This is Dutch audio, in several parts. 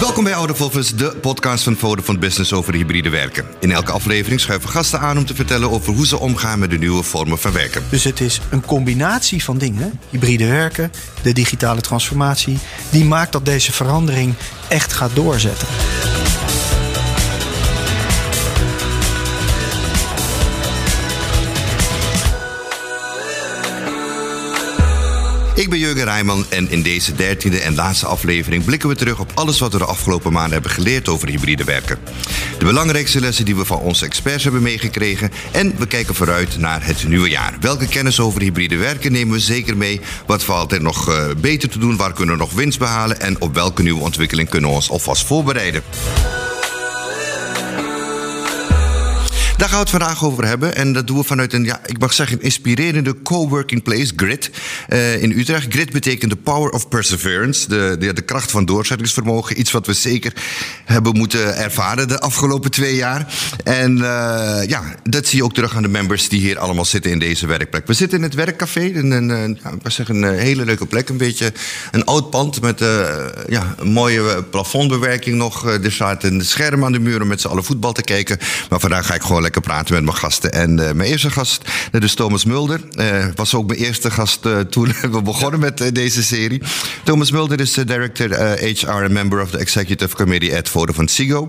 Welkom bij Volvers, de podcast van Vodafone Business over hybride werken. In elke aflevering schuiven gasten aan om te vertellen over hoe ze omgaan met de nieuwe vormen van werken. Dus het is een combinatie van dingen, hybride werken, de digitale transformatie, die maakt dat deze verandering echt gaat doorzetten. Ik ben Jurgen Rijman en in deze dertiende en laatste aflevering blikken we terug op alles wat we de afgelopen maanden hebben geleerd over hybride werken. De belangrijkste lessen die we van onze experts hebben meegekregen en we kijken vooruit naar het nieuwe jaar. Welke kennis over hybride werken nemen we zeker mee? Wat valt altijd nog uh, beter te doen? Waar kunnen we nog winst behalen? En op welke nieuwe ontwikkeling kunnen we ons alvast voorbereiden? Daar gaan we het vandaag over hebben. En dat doen we vanuit een, ja, ik mag zeggen, inspirerende coworking place, GRID, uh, in Utrecht. GRID betekent de power of perseverance, de, de, de, kracht van doorzettingsvermogen. Iets wat we zeker hebben moeten ervaren de afgelopen twee jaar. En uh, ja, dat zie je ook terug aan de members die hier allemaal zitten in deze werkplek. We zitten in het werkcafé, in een, een, zeggen, een hele leuke plek. Een beetje een oud pand met ja, een mooie plafondbewerking nog. Er staat een scherm aan de muur om met z'n allen voetbal te kijken. Maar vandaag ga ik gewoon lekker praten met mijn gasten. En uh, mijn eerste gast, dat is Thomas Mulder. Uh, was ook mijn eerste gast uh, toen we begonnen met deze serie. Thomas Mulder is director HR en member of the executive committee at Vodafone Sigo.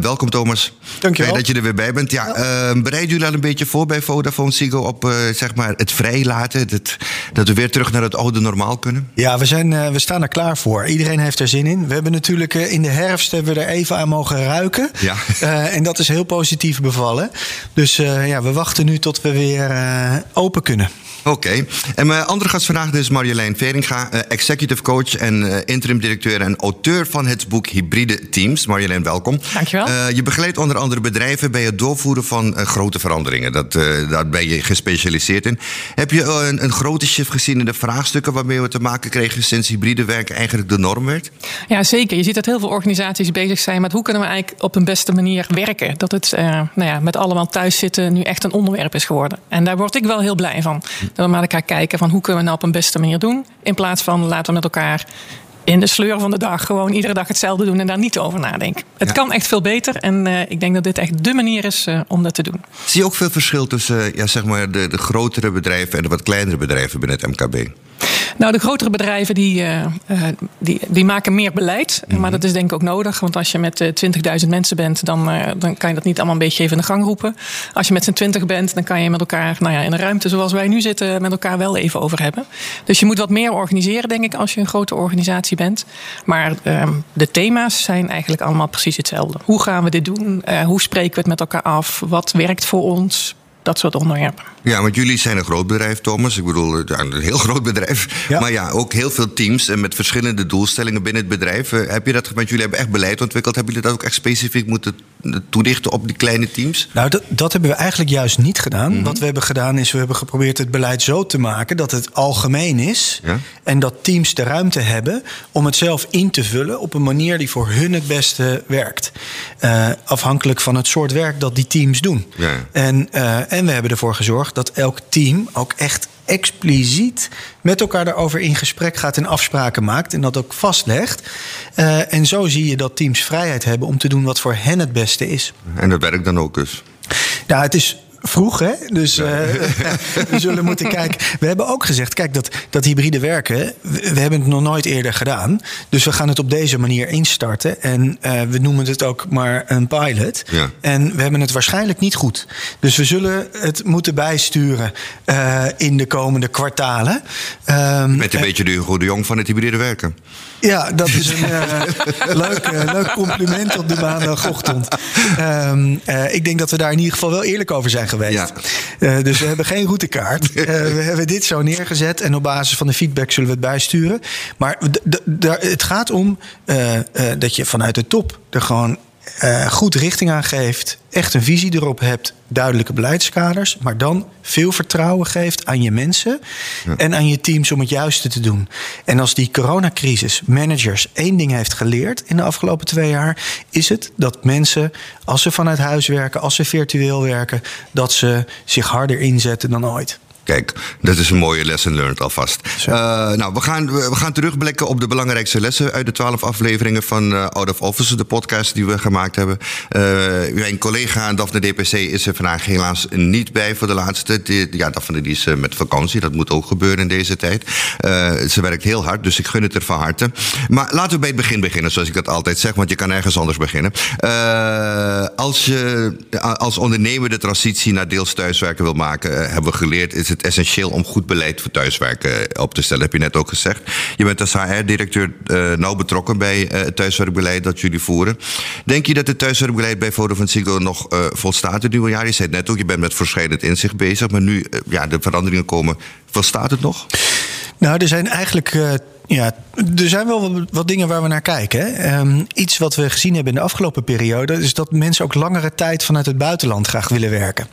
welkom Thomas. Dankjewel. Fijn dat je er weer bij bent. Ja, ja. bereiden jullie al een beetje voor bij Vodafone Sigo op zeg maar het vrijlaten? Het, dat we weer terug naar het oude normaal kunnen? Ja, we, zijn, we staan er klaar voor. Iedereen heeft er zin in. We hebben natuurlijk in de herfst hebben we er even aan mogen ruiken. Ja. en dat is heel positief bevallen. Dus uh, ja, we wachten nu tot we weer uh, open kunnen. Oké. Okay. En mijn andere gast vandaag is Marjolein Veringa, uh, executive coach en uh, interim directeur en auteur van het boek Hybride Teams. Marjolein, welkom. Dankjewel. Uh, je begeleidt onder andere bedrijven bij het doorvoeren van grote veranderingen. Dat, daar ben je gespecialiseerd in. Heb je een, een, grote shift gezien in de vraagstukken waarmee we te maken kregen sinds hybride werken eigenlijk de norm werd? Ja, zeker. Je ziet dat heel veel organisaties bezig zijn met hoe kunnen we eigenlijk op een beste manier werken. Dat het nou ja, met allemaal thuiszitten nu echt een onderwerp is geworden. En daar word ik wel heel blij van. Dat we met elkaar kijken van hoe kunnen we nou op een beste manier doen. In plaats van laten we met elkaar in de sleur van de dag gewoon iedere dag hetzelfde doen en daar niet over nadenken. Het ja. kan echt veel beter en uh, ik denk dat dit echt de manier is uh, om dat te doen. Zie je ook veel verschil tussen uh, ja, zeg maar de, de grotere bedrijven en de wat kleinere bedrijven binnen het MKB? Nou, de grotere bedrijven die, uh, die, die maken meer beleid. Mm -hmm. Maar dat is denk ik ook nodig. Want als je met uh, 20.000 mensen bent, dan, uh, dan kan je dat niet allemaal een beetje even in de gang roepen. Als je met z'n 20 bent, dan kan je met elkaar nou ja, in een ruimte zoals wij nu zitten, met elkaar wel even over hebben. Dus je moet wat meer organiseren, denk ik, als je een grote organisatie bent. Maar um, de thema's zijn eigenlijk allemaal precies hetzelfde. Hoe gaan we dit doen? hoe spreken we het met elkaar af? Wat werkt voor ons? dat soort onderwerpen. Ja, want jullie zijn een groot bedrijf, Thomas. Ik bedoel, een heel groot bedrijf. Ja. Maar ja, ook heel veel teams en met verschillende doelstellingen binnen het bedrijf. Heb je dat, want jullie hebben echt beleid ontwikkeld. Hebben jullie dat ook echt specifiek moeten toelichten op die kleine teams? Nou, dat, dat hebben we eigenlijk juist niet gedaan. Mm -hmm. Wat we hebben gedaan is, we hebben geprobeerd het beleid zo te maken dat het algemeen is. Ja? En dat teams de ruimte hebben om het zelf in te vullen op een manier die voor hun het beste werkt. Uh, afhankelijk van het soort werk dat die teams doen. Ja. En uh, en we hebben ervoor gezorgd dat elk team ook echt expliciet met elkaar daarover in gesprek gaat en afspraken maakt en dat ook vastlegt. Uh, en zo zie je dat teams vrijheid hebben om te doen wat voor hen het beste is. En dat werkt dan ook dus? Ja, het is vroeg, hè? Dus uh, we zullen moeten kijken. We hebben ook gezegd, kijk, dat, dat hybride werken, we, we, hebben het nog nooit eerder gedaan. Dus we gaan het op deze manier instarten. En uh, we noemen het ook maar een pilot. Ja. En we hebben het waarschijnlijk niet goed. Dus we zullen het moeten bijsturen uh, in de komende kwartalen. Um, Met een beetje de Hugo de Jong van het hybride werken. Ja, dat is een leuk, leuk compliment op de maandagochtend. Um, uh, ik denk dat we daar in ieder geval wel eerlijk over zijn geweest. Ja. dus we hebben geen routekaart. we hebben dit zo neergezet en op basis van de feedback zullen we het bijsturen. Maar het gaat om dat je vanuit de top er gewoon uh, goed richting aan geeft, echt een visie erop hebt, duidelijke beleidskaders, maar dan veel vertrouwen geeft aan je mensen ja. en aan je teams om het juiste te doen. En als die coronacrisis managers één ding heeft geleerd in de afgelopen twee jaar, is het dat mensen, als ze vanuit huis werken, als ze virtueel werken, dat ze zich harder inzetten dan ooit. Kijk, dat is een mooie lesson learned alvast. Uh, nou, we gaan, we gaan terugblikken op de belangrijkste lessen uit de twaalf afleveringen van uh, Out of Office, de podcast die we gemaakt hebben. Uh, mijn collega Daphne DPC is er vandaag helaas niet bij voor de laatste. Die, ja, Daphne die is met vakantie, dat moet ook gebeuren in deze tijd. ze werkt heel hard, dus ik gun het er van harte. Maar laten we bij het begin beginnen, zoals ik dat altijd zeg, want je kan ergens anders beginnen. als je als ondernemer de transitie naar deels thuiswerken wil maken, hebben we geleerd, is het essentieel om goed beleid voor thuiswerken op te stellen, heb je net ook gezegd. Je bent als HR-directeur uh, nauw betrokken bij uh, het thuiswerkbeleid dat jullie voeren. Denk je dat het thuiswerkbeleid bij Vodafone Ziggo nog volstaat het nieuwe jaar? Je zei net ook, je bent met verschillend inzicht bezig, maar nu ja, de veranderingen komen. Volstaat het nog? Nou, er zijn eigenlijk ja, er zijn wel wat dingen waar we naar kijken. Um, iets wat we gezien hebben in de afgelopen periode is dat mensen ook langere tijd vanuit het buitenland graag willen werken.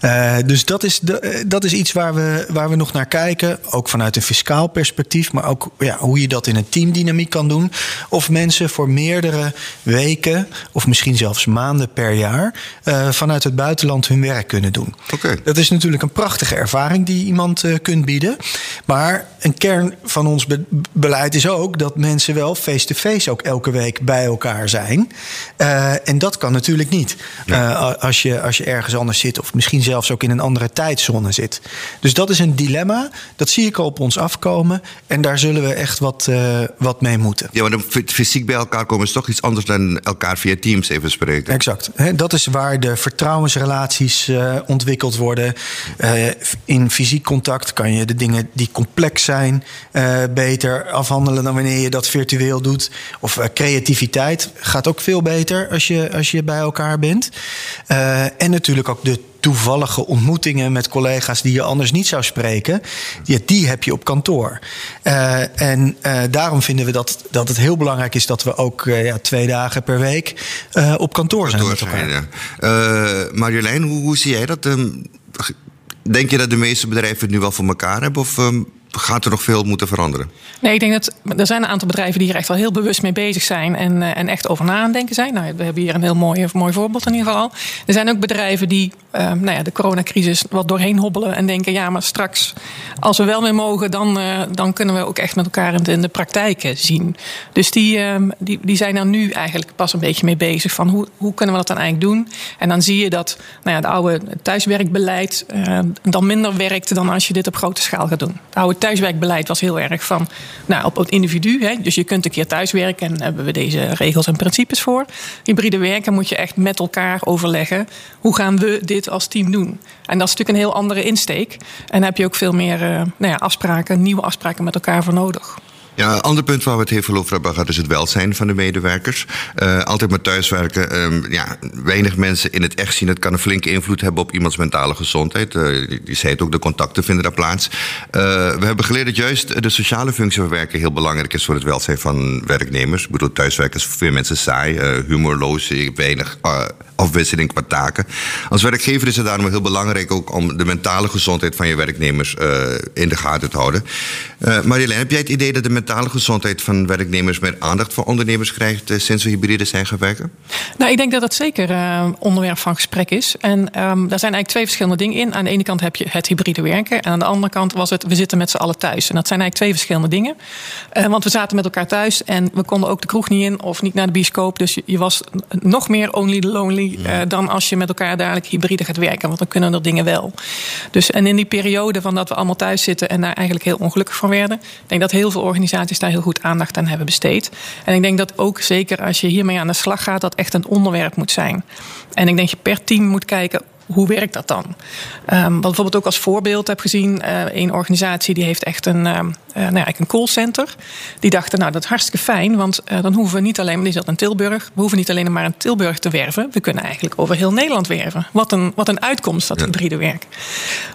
Uh, dus dat is, de, eh, dat is iets waar we, waar we nog naar kijken. Ook vanuit een fiscaal perspectief, maar ook ja, hoe je dat in een teamdynamiek kan doen. Of mensen voor meerdere weken of misschien zelfs maanden per jaar uh, vanuit het buitenland hun werk kunnen doen. Okay. Dat is natuurlijk een prachtige ervaring die iemand uh, kunt bieden. Maar een kern van ons beleid is ook dat mensen wel face-to-face ook elke week bij elkaar zijn. Uh, en dat kan natuurlijk niet. Uh, als, je, als je ergens anders zit, of misschien zelfs ook in een andere tijdzone zit. Dus dat is een dilemma. Dat zie ik al op ons afkomen. En daar zullen we echt wat, uh, wat mee moeten. Ja, maar fysiek bij elkaar komen is toch iets anders dan elkaar via Teams even spreken. Exact. He, dat is waar de vertrouwensrelaties ontwikkeld worden. in fysiek contact kan je de dingen die complex zijn beter afhandelen dan wanneer je dat virtueel doet. Of uh, creativiteit gaat ook veel beter als je, als je bij elkaar bent. Uh, en natuurlijk ook de toevallige ontmoetingen met collega's die je anders niet zou spreken, die, die heb je op kantoor. Uh, en daarom vinden we dat, dat het heel belangrijk is dat we ook ja, twee dagen per week op kantoor kantoor. Zijn. Marjolein, hoe, zie jij dat? Um, denk je dat de meeste bedrijven het nu wel voor elkaar hebben? Of um, gaat er nog veel moeten veranderen? Nee, ik denk dat er zijn een aantal bedrijven die hier echt wel heel bewust mee bezig zijn en, uh, en echt over na denken zijn. Nou, we hebben hier een heel mooi, mooi voorbeeld in ieder geval. Er zijn ook bedrijven die uh, nou ja, de coronacrisis wat doorheen hobbelen en denken: ja, maar straks, als we wel weer mogen, dan, uh, dan kunnen we ook echt met elkaar in de, de praktijk zien. Dus die, die, die zijn er nu eigenlijk pas een beetje mee bezig van hoe, hoe kunnen we dat dan eigenlijk doen? En dan zie je dat nou ja, het oude thuiswerkbeleid dan minder werkt dan als je dit op grote schaal gaat doen. Het oude thuiswerkbeleid was heel erg van nou, op het individu. Hè. Dus je kunt een keer thuiswerken en daar hebben we deze regels en principes voor. Hybride werken moet je echt met elkaar overleggen. Hoe gaan we dit als team doen? En dat is natuurlijk een heel andere insteek. En daar heb je ook veel meer uh, nou ja, afspraken, nieuwe afspraken met elkaar voor nodig. Ja, een ander punt waar we het heel veel over hebben gehad is het welzijn van de medewerkers. Uh, altijd maar thuiswerken. Um, ja, weinig mensen in het echt zien. Het kan een flinke invloed hebben op iemands mentale gezondheid. Je zei het ook, de contacten vinden daar plaats. Uh, we hebben geleerd dat juist de sociale functie van werken heel belangrijk is voor het welzijn van werknemers. Ik bedoel, thuiswerken is veel mensen saai, humorloos, weinig afwisseling qua taken. Als werkgever is het daarom heel belangrijk ook om de mentale gezondheid van je werknemers in de gaten te houden. Marjolein, heb jij het idee dat de mentale gezondheid van werknemers meer aandacht voor ondernemers krijgt uh, sinds we hybride zijn gaan werken? Nou, ik denk dat dat zeker uh, onderwerp van gesprek is. En um, daar zijn eigenlijk twee verschillende dingen in. Aan de ene kant heb je het hybride werken. En aan de andere kant was het, we zitten met z'n allen thuis. En dat zijn eigenlijk twee verschillende dingen. Uh, want we zaten met elkaar thuis en we konden ook de kroeg niet in of niet naar de bioscoop. Dus je, je was nog meer only lonely ja. dan als je met elkaar dadelijk hybride gaat werken. Want dan kunnen er dingen wel. Dus en in die periode van dat we allemaal thuis zitten en daar eigenlijk heel ongelukkig van werden. Ik denk dat heel veel organisaties organisaties daar heel goed aandacht aan hebben besteed. En ik denk dat ook zeker als je hiermee aan de slag gaat, dat echt een onderwerp moet zijn. En ik denk je per team moet kijken hoe werkt dat dan? Um, wat bijvoorbeeld ook als voorbeeld heb gezien, uh, een organisatie die heeft echt een, uh, nou ja, een callcenter. Die dachten, nou dat is hartstikke fijn, want dan hoeven we niet alleen, maar die zat in Tilburg, we hoeven niet alleen maar in Tilburg te werven, we kunnen eigenlijk over heel Nederland werven. Wat een, wat een uitkomst, dat hybride werk.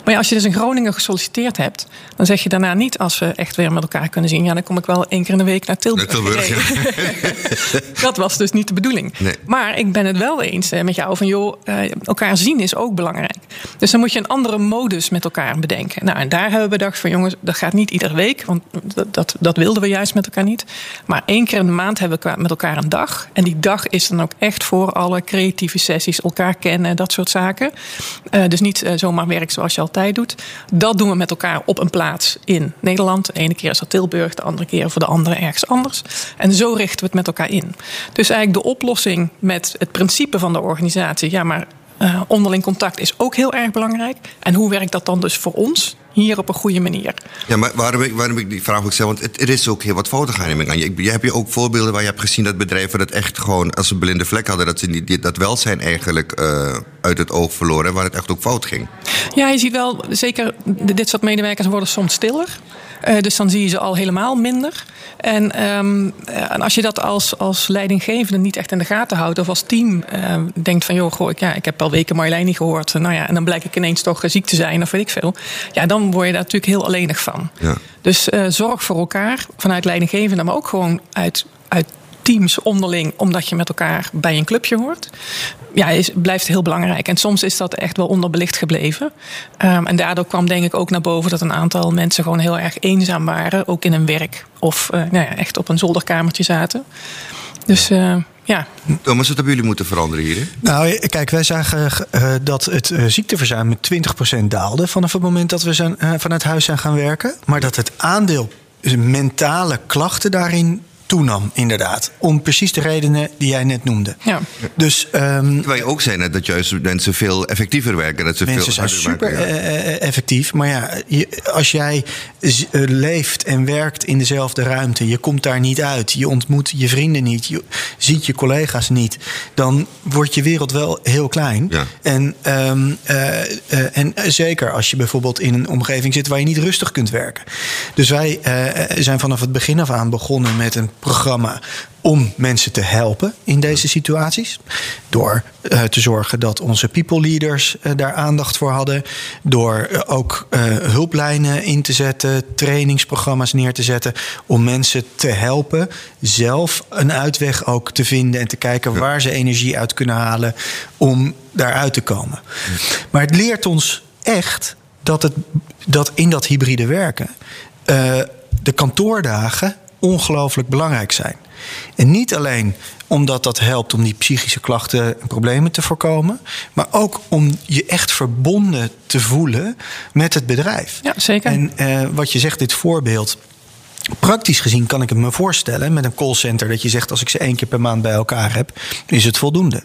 Maar ja, als je dus in Groningen gesolliciteerd hebt, dan zeg je daarna niet, als we echt weer met elkaar kunnen zien, ja, dan kom ik wel één keer in de week naar Tilburg. Tilburg ja. dat was dus niet de bedoeling. Nee. Maar ik ben het wel eens met jou van, joh, elkaar zien is ook belangrijk. Dus dan moet je een andere modus met elkaar bedenken. Nou, en daar hebben we bedacht van jongens, dat gaat niet iedere week. Want dat, dat, wilden we juist met elkaar niet. Maar één keer in de maand hebben we met elkaar een dag. En die dag is dan ook echt voor alle creatieve sessies, elkaar kennen, dat soort zaken. Uh, dus niet uh, zomaar werk zoals je altijd doet. Dat doen we met elkaar op een plaats in Nederland. De ene keer is dat Tilburg, de andere keer voor de andere ergens anders. En zo richten we het met elkaar in. Dus eigenlijk de oplossing met het principe van de organisatie, ja, maar uh, onderling contact is ook heel erg belangrijk. En hoe werkt dat dan dus voor ons hier op een goede manier? Ja, maar waarom ik, waarom ik die vraag ook stel, want het, er is ook heel wat fouten gaan aan. Je, je hebt je ook voorbeelden waar je hebt gezien dat bedrijven dat echt gewoon als een blinde vlek hadden, dat ze die, dat welzijn eigenlijk uh, uit het oog verloren, waar het echt ook fout ging. Ja, je ziet wel, zeker dit soort medewerkers worden soms stiller. Uh, dus dan zie je ze al helemaal minder. En, um, en, als je dat als, als leidinggevende niet echt in de gaten houdt, of als team uh, denkt van joh, goh, ik, ja, ik heb al weken Marjolein niet gehoord. Nou ja, en dan blijk ik ineens toch ziek te zijn of weet ik veel. Ja, dan word je daar natuurlijk heel alleenig van. Ja. Dus uh, zorg voor elkaar vanuit leidinggevende, maar ook gewoon uit, uit teams onderling, omdat je met elkaar bij een clubje hoort. Ja, is, blijft heel belangrijk. En soms is dat echt wel onderbelicht gebleven. Um, en daardoor kwam denk ik ook naar boven dat een aantal mensen gewoon heel erg eenzaam waren, ook in hun werk. Of uh, nou ja, echt op een zolderkamertje zaten. Dus uh, ja. Thomas, wat hebben jullie moeten veranderen hier? Nou, kijk, wij zagen uh, dat het uh, ziekteverzuim met 20% daalde vanaf het moment dat we zijn, uh, vanuit huis zijn gaan werken. Maar dat het aandeel mentale klachten daarin toenam, inderdaad. Om precies de redenen die jij net noemde. Ja. Dus, um, Terwijl je ook zei net dat juist mensen veel effectiever werken. Dat ze mensen veel zijn super werken, ja. uh, effectief. Maar ja, je, als jij leeft en werkt in dezelfde ruimte... je komt daar niet uit, je ontmoet je vrienden niet... je ziet je collega's niet... dan wordt je wereld wel heel klein. Ja. En, um, en zeker als je bijvoorbeeld in een omgeving zit... waar je niet rustig kunt werken. Dus wij zijn vanaf het begin af aan begonnen met een programma om mensen te helpen in deze situaties. Door uh, te zorgen dat onze people leaders uh, daar aandacht voor hadden. Door uh, ook hulplijnen in te zetten, trainingsprogramma's neer te zetten. Om mensen te helpen zelf een uitweg ook te vinden en te kijken waar ze energie uit kunnen halen om daaruit te komen. Maar het leert ons echt dat, het, dat in dat hybride werken de kantoordagen ongelooflijk belangrijk zijn. En niet alleen omdat dat helpt om die psychische klachten en problemen te voorkomen, maar ook om je echt verbonden te voelen met het bedrijf. Ja, zeker. En uh, wat je zegt, dit voorbeeld. Praktisch gezien kan ik het me voorstellen met een callcenter dat je zegt: als ik ze één keer per maand bij elkaar heb, is het voldoende.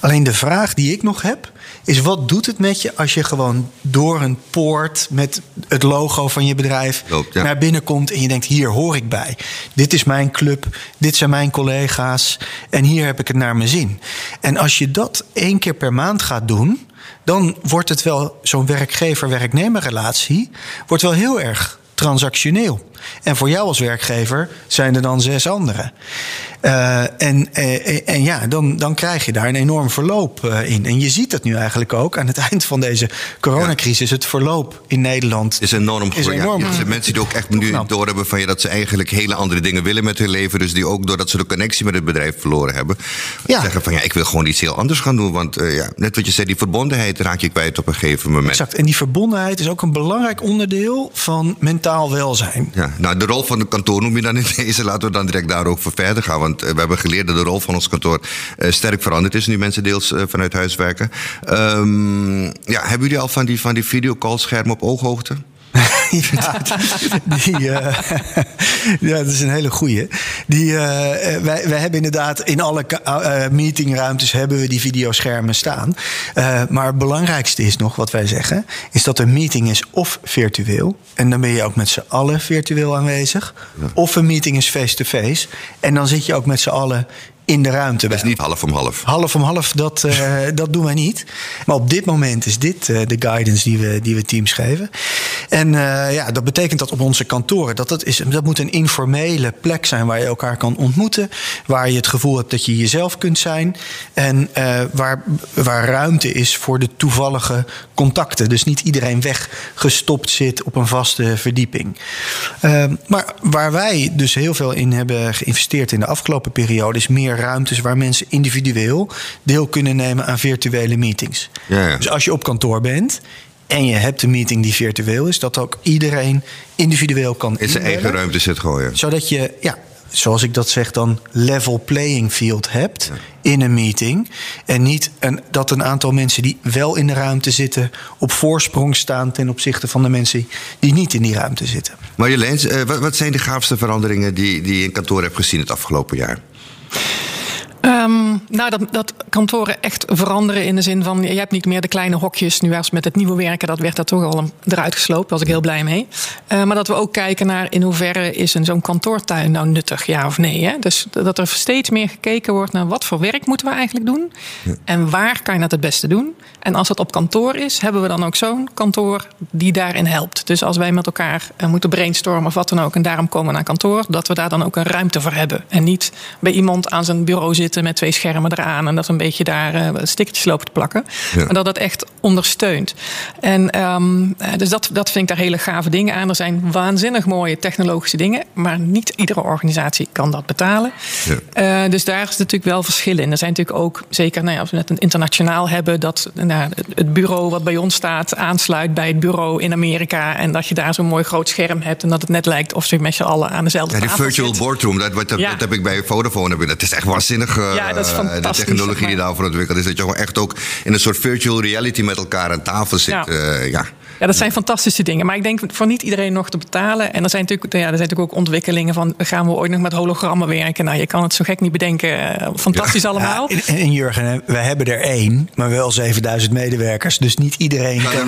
Alleen de vraag die ik nog heb, is wat doet het met je als je gewoon door een poort met het logo van je bedrijf Loopt, ja. naar binnen komt en je denkt: hier hoor ik bij. Dit is mijn club, dit zijn mijn collega's en hier heb ik het naar mijn zin. En als je dat één keer per maand gaat doen, dan wordt het wel zo'n werkgever-werknemerrelatie wordt wel heel erg transactioneel. En voor jou als werkgever zijn er dan zes anderen. Uh, en, uh, en ja, dan, dan krijg je daar een enorm verloop uh, in. En je ziet dat nu eigenlijk ook aan het eind van deze coronacrisis. Het verloop in Nederland is enorm is enorm. Ja, er zijn mensen die ook echt nu doorhebben van ja, dat ze eigenlijk hele andere dingen willen met hun leven. Dus die ook doordat ze de connectie met het bedrijf verloren hebben. Ja. Zeggen van ja, ik wil gewoon iets heel anders gaan doen. Want ja, net wat je zei, die verbondenheid raak je kwijt op een gegeven moment. Exact. En die verbondenheid is ook een belangrijk onderdeel van mentaal welzijn. Ja, nou, de rol van het kantoor noem je dan in deze. Laten we dan direct daar ook voor verder gaan. Want we hebben geleerd dat de rol van ons kantoor uh, sterk veranderd is. Nu mensen deels uh, vanuit huis werken. Um, ja, hebben jullie al van die, van die videocallschermen op ooghoogte? ja, die, uh, ja, dat is een hele goeie. Die, uh, wij, wij hebben inderdaad in alle uh, meetingruimtes hebben we die videoschermen staan. maar het belangrijkste is nog wat wij zeggen, is dat een meeting is of virtueel. En dan ben je ook met z'n allen virtueel aanwezig. Ja. Of een meeting is face-to-face. -face, en dan zit je ook met z'n allen in de ruimte. Dat is niet half om half. Half om half, dat, uh, dat doen wij niet. Maar op dit moment is dit uh, de guidance die we, die we teams geven. En uh, ja, dat betekent dat op onze kantoren, dat, dat, is, dat moet een informele plek zijn waar je elkaar kan ontmoeten. Waar je het gevoel hebt dat je jezelf kunt zijn. En waar, waar ruimte is voor de toevallige contacten. Dus niet iedereen weggestopt zit op een vaste verdieping. maar waar wij dus heel veel in hebben geïnvesteerd in de afgelopen periode, is meer ruimtes waar mensen individueel deel kunnen nemen aan virtuele meetings. Ja, ja. Dus als je op kantoor bent en je hebt een meeting die virtueel is, dat ook iedereen individueel kan In zijn eigen ruimte zit gooien. Zodat je, ja, zoals ik dat zeg, dan level playing field hebt in een meeting. En niet een, dat een aantal mensen die wel in de ruimte zitten op voorsprong staan ten opzichte van de mensen die niet in die ruimte zitten. Marjolein, eh, wat, wat zijn de gaafste veranderingen die, die je in kantoor hebt gezien het afgelopen jaar? Ehm, nou, dat, dat kantoren echt veranderen in de zin van... je hebt niet meer de kleine hokjes. Nu als met het nieuwe werken, dat werd dat toch al een- eruit gesloopt. Daar was ik heel blij mee. Eh, maar dat we ook kijken naar in hoeverre is een zo'n kantoortuin nou nuttig, ja of nee. Hè? Dus dat er steeds meer gekeken wordt naar wat voor werk moeten we eigenlijk doen... en waar kan je dat het beste doen. En als dat op kantoor is, hebben we dan ook zo'n kantoor die daarin helpt. Dus als wij met elkaar eh, moeten brainstormen of wat dan ook... en daarom komen we naar kantoor, dat we daar dan ook een ruimte voor hebben. En niet bij iemand aan zijn bureau zitten met twee schermen eraan... en dat een beetje daar eh, stickertjes lopen te plakken. Ja. Maar dat dat echt ondersteunt. En ehm, eh, dus dat, dat vind ik daar hele gave dingen aan. Er zijn waanzinnig mooie technologische dingen... maar niet iedere organisatie kan dat betalen. Ja. Eh, dus daar is natuurlijk wel verschil in. Er zijn natuurlijk ook, zeker nou ja, als we net een internationaal hebben... dat nou, het- het bureau wat bij ons staat aansluit bij het bureau in Amerika... en dat je daar zo'n mooi groot scherm hebt... en dat het net lijkt of ze met z'n allen aan dezelfde Ja, die tafel virtual zitten. boardroom, dat, dat, dat, Ja. dat heb ik bij Vodafone. ik- Dat is echt waanzinnig. Eh, Ja, dat is De technologie die daarvoor ontwikkeld is. Dat je gewoon echt ook in een soort virtual reality met elkaar aan tafel zit. Ja. Ja. Dat zijn fantastische dingen. Maar ik denk voor niet iedereen nog te betalen. En er zijn natuurlijk, ja, er zijn natuurlijk ook ontwikkelingen van... gaan we ooit nog met hologrammen werken? Nou, je kan het zo gek niet bedenken. Eh, Fantastisch allemaal. Ja, en, en Jurgen, wij hebben er één, maar wel 7000 medewerkers. Dus niet iedereen kan.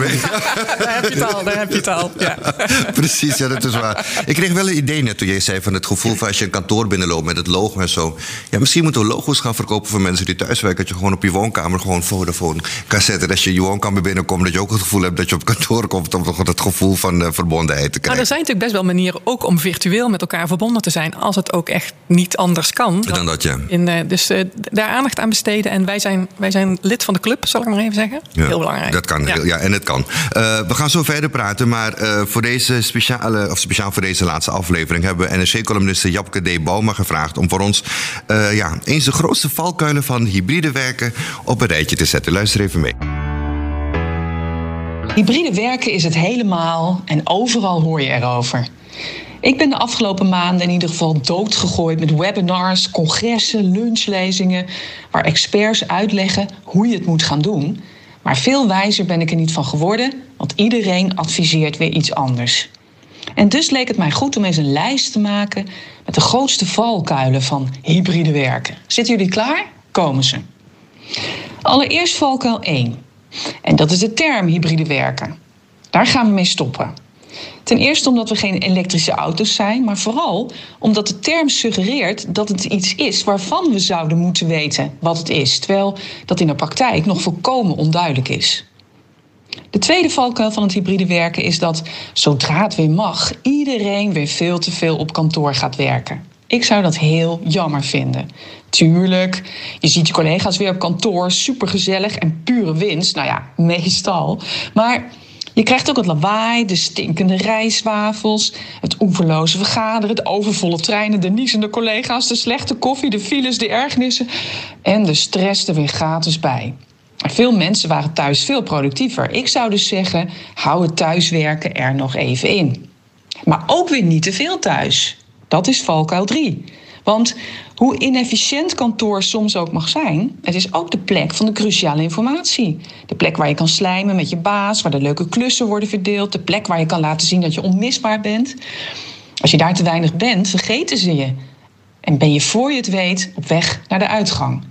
daar heb je het al, daar heb je het al. Ja. Precies, ja, dat is waar. Ik kreeg wel een idee net toen jij zei van het gevoel van als je een kantoor binnenloopt met het logo en zo. Ja, misschien moeten we logo's gaan verkopen voor mensen die thuiswerken. Dat je gewoon op je woonkamer gewoon Vodafone kan zetten. Als je je woonkamer binnenkomt, dat je ook het gevoel hebt dat je op kantoor komt. Om toch het gevoel van eh, verbondenheid te Maar krijgen. er zijn natuurlijk best wel manieren ook om virtueel met elkaar verbonden te zijn. Als het ook echt niet anders kan. Dan dat, ja. In, eh, dus eh, daar aandacht aan besteden. En wij zijn, wij zijn lid van de club, zal ik maar even zeggen. Ja, Heel belangrijk. Dat kan, Ja. ja, en het kan. We gaan zo verder praten, maar voor deze speciale, of speciaal voor deze laatste aflevering hebben we NRC-columniste Japke D. Bouma gevraagd om voor ons ja, eens de grootste valkuilen van hybride werken op een rijtje te zetten. Luister even mee. Hybride werken is het helemaal en overal hoor je erover. Ik ben de afgelopen maanden in ieder geval doodgegooid met webinars, congressen, lunchlezingen, waar experts uitleggen hoe je het moet gaan doen. Maar veel wijzer ben ik er niet van geworden, want iedereen adviseert weer iets anders. En dus leek het mij goed om eens een lijst te maken met de grootste valkuilen van hybride werken. Zitten jullie klaar? Komen ze. Allereerst valkuil 1. En dat is de term hybride werken. Daar gaan we mee stoppen. Ten eerste omdat we geen elektrische auto's zijn, maar vooral omdat de term suggereert dat het iets is waarvan we zouden moeten weten wat het is, terwijl dat in de praktijk nog volkomen onduidelijk is. De tweede valkuil van het hybride werken is dat zodra het weer mag, iedereen weer veel te veel op kantoor gaat werken. Ik zou dat heel jammer vinden. Tuurlijk, je ziet je collega's weer op kantoor, supergezellig en pure winst. Nou ja, meestal. Maar je krijgt ook het lawaai, de stinkende rijstwafels, het oeverloze vergaderen, de overvolle treinen, de niezende collega's, de slechte koffie, de files, de ergernissen en de stress er weer gratis bij. Veel mensen waren thuis veel productiever. Ik zou dus zeggen, hou het thuiswerken er nog even in. Maar ook weer niet te veel thuis. Dat is valkuil 3. Want hoe inefficiënt kantoor soms ook mag zijn, het is ook de plek van de cruciale informatie. De plek waar je kan slijmen met je baas, waar de leuke klussen worden verdeeld, de plek waar je kan laten zien dat je onmisbaar bent. Als je daar te weinig bent, vergeten ze je. En ben je voor je het weet op weg naar de uitgang.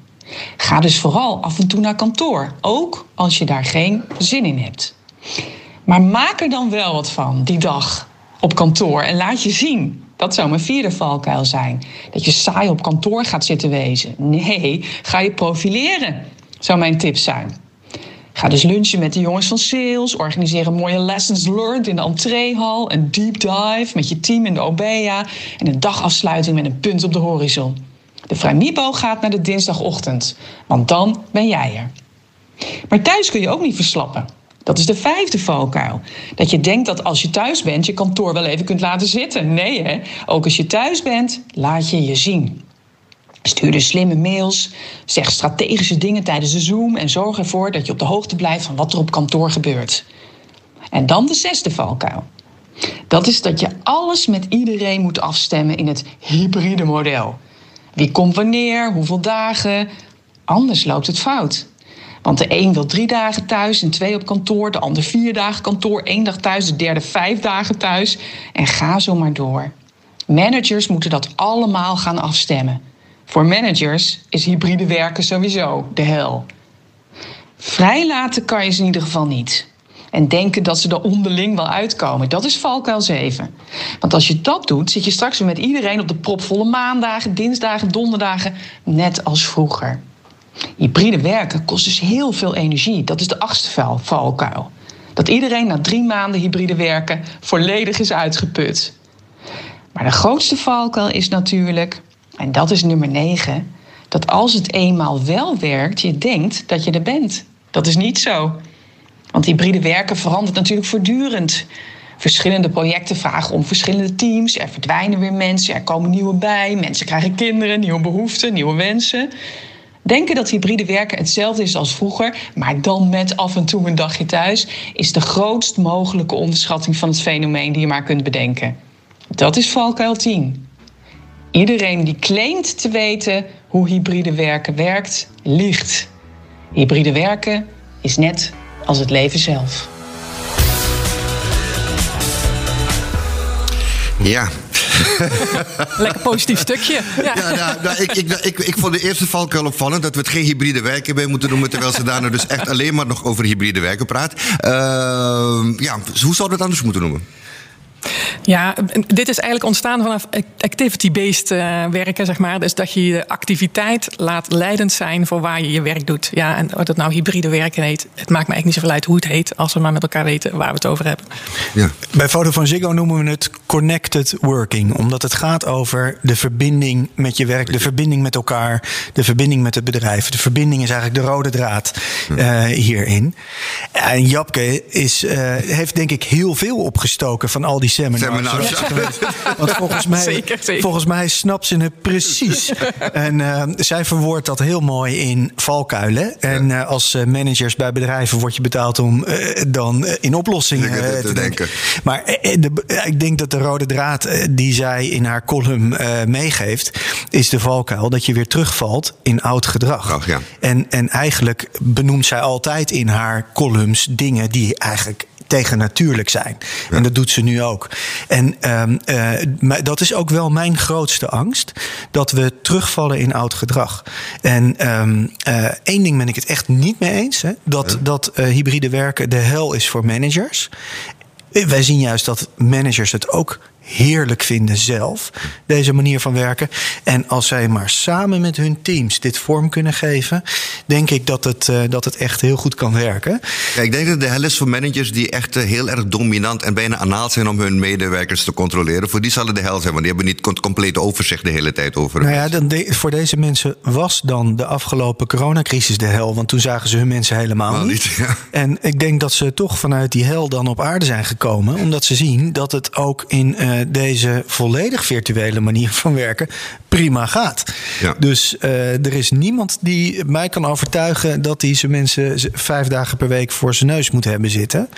Ga dus vooral af en toe naar kantoor, ook als je daar geen zin in hebt. Maar maak er dan wel wat van die dag op kantoor en laat je zien. Dat zou mijn vierde valkuil zijn. Dat je saai op kantoor gaat zitten wezen. Nee, ga je profileren, zou mijn tip zijn. Ga dus lunchen met de jongens van sales. Organiseer een mooie lessons learned in de entreehal. Een deep dive met je team in de OBEA. En een dagafsluiting met een punt op de horizon. De Vrijmibo gaat naar de dinsdagochtend. Want dan ben jij er. Maar thuis kun je ook niet verslappen. Dat is de vijfde valkuil. Dat je denkt dat als je thuis bent, je kantoor wel even kunt laten zitten. Nee, hè? Ook als je thuis bent, laat je je zien. Stuur dus slimme mails, zeg strategische dingen tijdens de Zoom en zorg ervoor dat je op de hoogte blijft van wat er op kantoor gebeurt. En dan de zesde valkuil. Dat is dat je alles met iedereen moet afstemmen in het hybride model. Wie komt wanneer, hoeveel dagen. Anders loopt het fout. Want de een wil drie dagen thuis en twee op kantoor, de ander vier dagen kantoor, één dag thuis, de derde vijf dagen thuis. En ga zo maar door. Managers moeten dat allemaal gaan afstemmen. Voor managers is hybride werken sowieso de hel. Vrijlaten kan je ze in ieder geval niet. En denken dat ze er onderling wel uitkomen. Dat is valkuil 7. Want als je dat doet, zit je straks weer met iedereen op de propvolle maandagen, dinsdagen, donderdagen, net als vroeger. Hybride werken kost dus heel veel energie. Dat is de achtste valkuil. Dat iedereen na drie maanden hybride werken volledig is uitgeput. Maar de grootste valkuil is natuurlijk, en dat is nummer 9, dat als het eenmaal wel werkt, je denkt dat je er bent. Dat is niet zo. Want hybride werken verandert natuurlijk voortdurend. Verschillende projecten vragen om verschillende teams. Er verdwijnen weer mensen, er komen nieuwe bij. Mensen krijgen kinderen, nieuwe behoeften, nieuwe wensen. Denken dat hybride werken hetzelfde is als vroeger, maar dan met af en toe een dagje thuis, is de grootst mogelijke onderschatting van het fenomeen die je maar kunt bedenken. Dat is valkuil 10. Iedereen die claimt te weten hoe hybride werken werkt, liegt. Hybride werken is net als het leven zelf. Ja. Lekker positief stukje. Ja. Ja, nou, ik, ik, ik, ik vond de eerste valkuil opvallend dat we het geen hybride werken bij moeten noemen, terwijl ze daarna dus echt alleen maar nog over hybride werken praat. Uh, ja, hoe zouden we het anders moeten noemen? Ja, dit is eigenlijk ontstaan vanaf activity-based uh, werken, zeg maar. Dus dat je je activiteit laat leidend zijn voor waar je je werk doet. Ja, en wat het nou hybride werken heet, het maakt me eigenlijk niet zoveel uit hoe het heet, als we maar met elkaar weten waar we het over hebben. Ja. Bij Foto van Ziggo noemen we het connected working, omdat het gaat over de verbinding met je werk, de verbinding met elkaar, de verbinding met het bedrijf. De verbinding is eigenlijk de rode draad uh, hierin. En Japke is, uh, heeft denk ik heel veel opgestoken van al die seminars. Want volgens mij, zeker, zeker. volgens mij snapt ze het precies. en uh, zij verwoordt dat heel mooi in valkuilen. En uh, als uh, managers bij bedrijven word je betaald om dan in oplossingen te, te, denken. denken. Maar de, ik denk dat de rode draad die zij in haar column meegeeft, is de valkuil dat je weer terugvalt in oud gedrag. Ja. en, en eigenlijk benoemt zij altijd in haar columns dingen die eigenlijk tegen natuurlijk zijn. Ja. En dat doet ze nu ook. En um, uh, dat is ook wel mijn grootste angst: dat we terugvallen in oud gedrag. En um, uh, één ding ben ik het echt niet mee eens: hè, dat, ja. dat uh, hybride werken de hel is voor managers. Wij zien juist dat managers het ook heerlijk vinden zelf, deze manier van werken. En als zij maar samen met hun teams dit vorm kunnen geven, denk ik dat het, uh, dat het echt heel goed kan werken. Ja, ik denk dat de hel is voor managers die echt uh, heel erg dominant en bijna anaal zijn om hun medewerkers te controleren. Voor die zal het de hel zijn, want die hebben niet het complete overzicht de hele tijd over. Nou ja, dan de, voor deze mensen was dan de afgelopen coronacrisis de hel, want toen zagen ze hun mensen helemaal niet. niet ja. En ik denk dat ze toch vanuit die hel dan op aarde zijn gekomen, omdat ze zien dat het ook in uh, deze volledig virtuele manier van werken prima gaat. Ja. Dus uh, er is niemand die mij kan overtuigen dat hij zijn mensen vijf dagen per week voor zijn neus moet hebben zitten.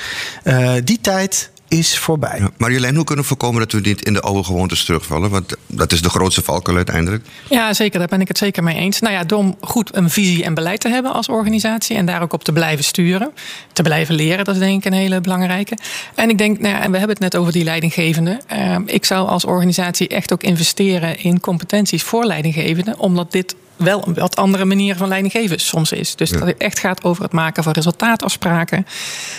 Uh, die tijd is voorbij. Ja, Marjolein, hoe kunnen we voorkomen dat we niet in de oude gewoontes terugvallen? Want dat is de grootste valkuil uiteindelijk. Ja, zeker. Daar ben ik het zeker mee eens. Nou ja, door goed een visie en beleid te hebben als organisatie en daar ook op te blijven sturen, te blijven leren, dat is denk ik een hele belangrijke. En ik denk, nou ja, en we hebben het net over die leidinggevende. Uh, ik zou als organisatie echt ook investeren in competenties voor leidinggevenden, omdat dit wel een wat andere manier van leiding geven soms is. Dus dat het echt gaat over het maken van resultaatafspraken.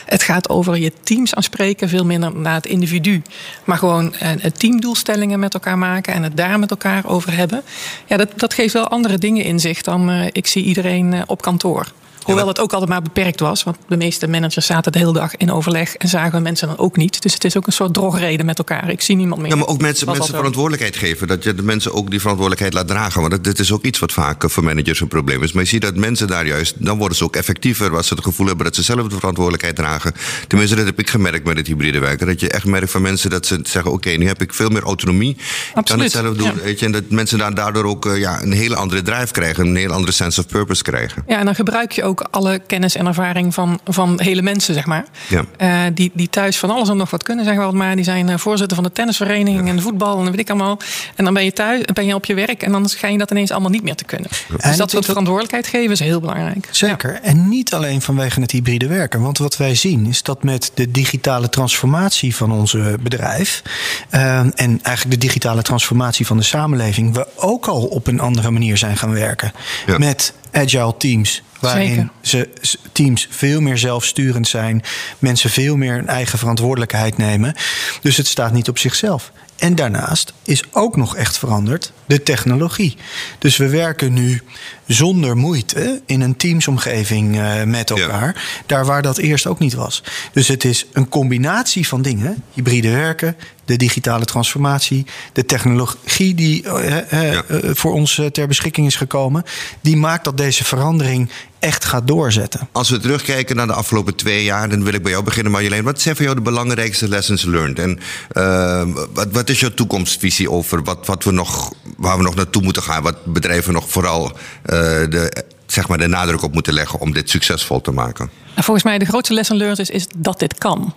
Het gaat over je teams aanspreken, veel minder naar het individu. Maar gewoon uh, teamdoelstellingen met elkaar maken en het daar met elkaar over hebben. Ja, dat, dat geeft wel andere dingen in zich dan uh, ik zie iedereen uh, op kantoor. Hoewel het ook altijd maar beperkt was. Want de meeste managers zaten de hele dag in overleg en zagen mensen dan ook niet. Dus het is ook een soort drogreden met elkaar. Ik zie niemand meer. Ja, maar ook mensen, mensen verantwoordelijkheid geven. Dat je de mensen ook die verantwoordelijkheid laat dragen. Want dit is ook iets wat vaak voor managers een probleem is. Maar je ziet dat mensen daar juist, dan worden ze ook effectiever. Als ze het gevoel hebben dat ze zelf de verantwoordelijkheid dragen. Tenminste, dat heb ik gemerkt met het hybride werken. Dat je echt merkt van mensen dat ze zeggen: Oké, okay, nu heb ik veel meer autonomie. Ik kan het zelf doen. Ja. Weet je, en dat mensen daar daardoor ook uh, ja, een hele andere drive krijgen. Een heel andere sense of purpose krijgen. Ja, en dan gebruik je ook ook alle kennis en ervaring van, van hele mensen, zeg maar. Ja. Eh, die, die thuis van alles en nog wat kunnen, zeggen we wat maar. Die zijn eh, voorzitter van de tennisvereniging en de voetbal en weet ik allemaal. En dan ben je thuis, ben je op je werk en dan schijn je dat ineens allemaal niet meer te kunnen. En Dus dat soort verantwoordelijkheid geven is heel belangrijk. Zeker. En niet alleen vanwege het hybride werken. Want wat wij zien is dat met de digitale transformatie van onze bedrijf. eh, en eigenlijk de digitale transformatie van de samenleving. we ook al op een andere manier zijn gaan werken. Ja. Met agile teams. Waarin Zeker. ze, teams veel meer zelfsturend zijn. Mensen veel meer een eigen verantwoordelijkheid nemen. Dus het staat niet op zichzelf. En daarnaast is ook nog echt veranderd de technologie. Dus we werken nu zonder moeite in een teamsomgeving eh, met elkaar. Daar waar dat eerst ook niet was. Dus het is een combinatie van dingen. Hybride werken, de digitale transformatie, de technologie die eh, eh, Ja. voor ons eh, ter beschikking is gekomen. Die maakt dat deze verandering echt gaat doorzetten. Als we terugkijken naar de afgelopen twee jaar, dan wil ik bij jou beginnen, Marjolein. Wat zijn voor jou de belangrijkste lessons learned? En eh, wat, wat is jouw toekomstvisie over wat, wat we nog, waar we nog naartoe moeten gaan? Wat bedrijven nog vooral eh, de, zeg maar de nadruk op moeten leggen om dit succesvol te maken? Nou, volgens mij de grootste lesson learned is, is dat dit kan.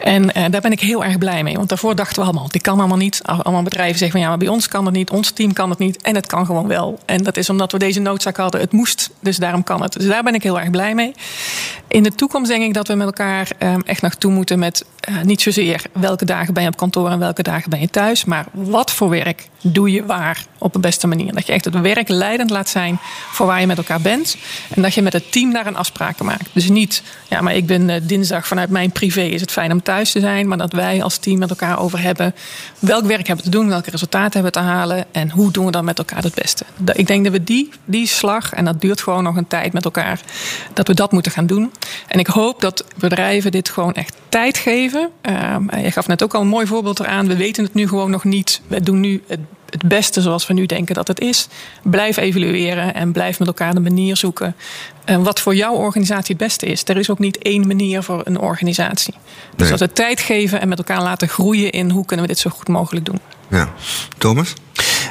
En eh, daar ben ik heel erg blij mee. Want daarvoor dachten we allemaal, dit kan allemaal niet. Al- Allemaal bedrijven zeggen van ja, maar bij ons kan het niet. Ons team kan het niet. En het kan gewoon wel. En dat is omdat we deze noodzaak hadden. Het moest, dus daarom kan het. Dus daar ben ik heel erg blij mee. In de toekomst denk ik dat we met elkaar eh, echt naartoe moeten met eh, niet zozeer welke dagen ben je op kantoor en welke dagen ben je thuis. Maar wat voor werk doe je waar op de beste manier. Dat je echt het werk leidend laat zijn voor waar je met elkaar bent. En dat je met het team daar een afspraken maakt. Dus niet, ja, maar ik ben eh, dinsdag vanuit mijn privé is het fijn om thuis te zijn. Maar dat wij als team met elkaar over hebben welk werk hebben we te doen, welke resultaten hebben we te halen en hoe doen we dan met elkaar het beste. Ik denk dat we die, die slag, en dat duurt gewoon nog een tijd met elkaar, dat we dat moeten gaan doen. En ik hoop dat bedrijven dit gewoon echt tijd geven. Ehm, je gaf net ook al een mooi voorbeeld eraan. We weten het nu gewoon nog niet. We doen nu het, het beste zoals we nu denken dat het is. Blijf evalueren en blijf met elkaar de manier zoeken. eh, wat voor jouw organisatie het beste is. Er is ook niet één manier voor een organisatie. Dus Nee. dat we tijd geven en met elkaar laten groeien in hoe kunnen we dit zo goed mogelijk doen. Ja. Thomas?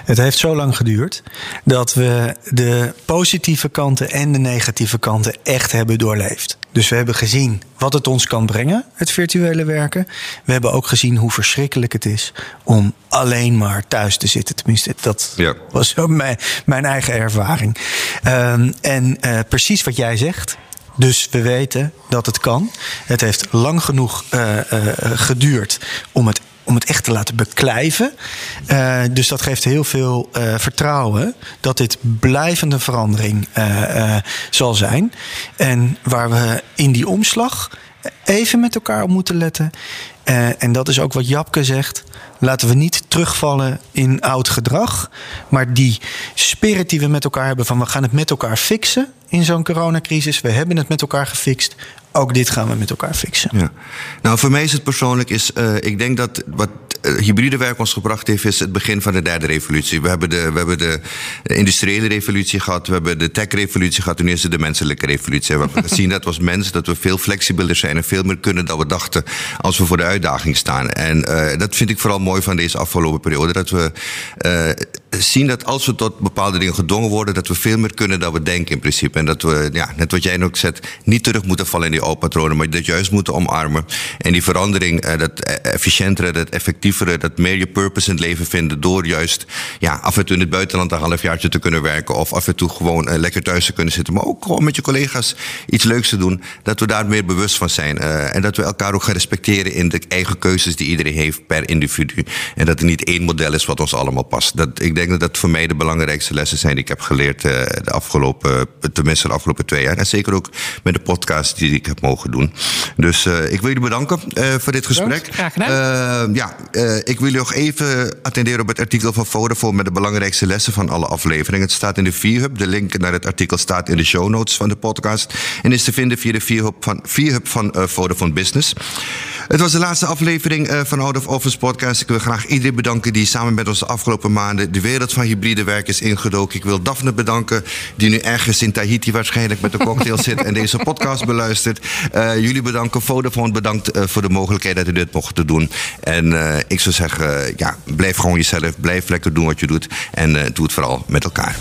Het heeft zo lang geduurd dat we de positieve kanten en de negatieve kanten echt hebben doorleefd. Dus we hebben gezien wat het ons kan brengen, het virtuele werken. We hebben ook gezien hoe verschrikkelijk het is om alleen maar thuis te zitten. Tenminste, dat Ja. was zo mijn, mijn eigen ervaring. Ehm, en eh, precies wat jij zegt. Dus we weten dat het kan. Het heeft lang genoeg eh, eh, geduurd om het, om het echt te laten beklijven. Eh, dus dat geeft heel veel eh, vertrouwen dat dit blijvende verandering eh, zal zijn. En waar we in die omslag even met elkaar op moeten letten. En dat is ook wat Japke zegt. Laten we niet terugvallen in oud gedrag. Maar die spirit die we met elkaar hebben van we gaan het met elkaar fixen in zo'n coronacrisis. We hebben het met elkaar gefixt. Ook dit gaan we met elkaar fixen. Ja. Nou, voor mij is het persoonlijk, is, eh, ik denk dat wat eh, hybride werk ons gebracht heeft, is het begin van de derde revolutie. We hebben de, we hebben de industriële revolutie gehad, we hebben de tech-revolutie gehad, toen is de menselijke revolutie. We hebben gezien dat we als mens dat we veel flexibeler zijn en veel meer kunnen dan we dachten als we voor de uitdaging staan. En eh, dat vind ik vooral mooi van deze afgelopen periode, dat we eh, zien dat als we tot bepaalde dingen gedwongen worden, dat we veel meer kunnen dan we denken in principe. En dat we, ja, net wat jij ook zegt, niet terug moeten vallen in die oude patronen, maar dat juist moeten omarmen. En die verandering, eh, dat eh, efficiëntere, dat effectievere, dat meer je purpose in het leven vinden door juist ja, af en toe in het buitenland een halfjaartje te kunnen werken of af en toe gewoon eh, lekker thuis te kunnen zitten, maar ook gewoon met je collega's iets leuks te doen, dat we daar meer bewust van zijn. Eh, en dat we elkaar ook gaan respecteren in de eigen keuzes die iedereen heeft per individu. En dat er niet één model is wat ons allemaal past. Dat, ik denk dat dat voor mij de belangrijkste lessen zijn die ik heb geleerd eh, de afgelopen, tenminste de afgelopen twee jaar. En zeker ook met de podcast die ik heb mogen doen. Dus eh, ik wil jullie bedanken eh, voor dit gesprek. Graag gedaan. Ja, ik wil jullie nog even attenderen op het artikel van Vodafone met de belangrijkste lessen van alle afleveringen. Het staat in de Vierhub. De link naar het artikel staat in de show notes van de podcast. En is te vinden via de Vierhub van, Vierhub van eh, Vodafone Business. Het was de laatste aflevering eh, van Out of Office Podcast. Ik wil graag iedereen bedanken die samen met ons de afgelopen maanden de wereld van hybride werk is ingedoken. Ik wil Daphne bedanken, die nu ergens in Tahiti waarschijnlijk met een cocktail zit en deze podcast beluistert. Eh, jullie bedanken, Vodafone bedankt eh, voor de mogelijkheid dat u dit mochten doen. En ik zou zeggen, ja, blijf gewoon jezelf, blijf lekker doen wat je doet en doe het vooral met elkaar.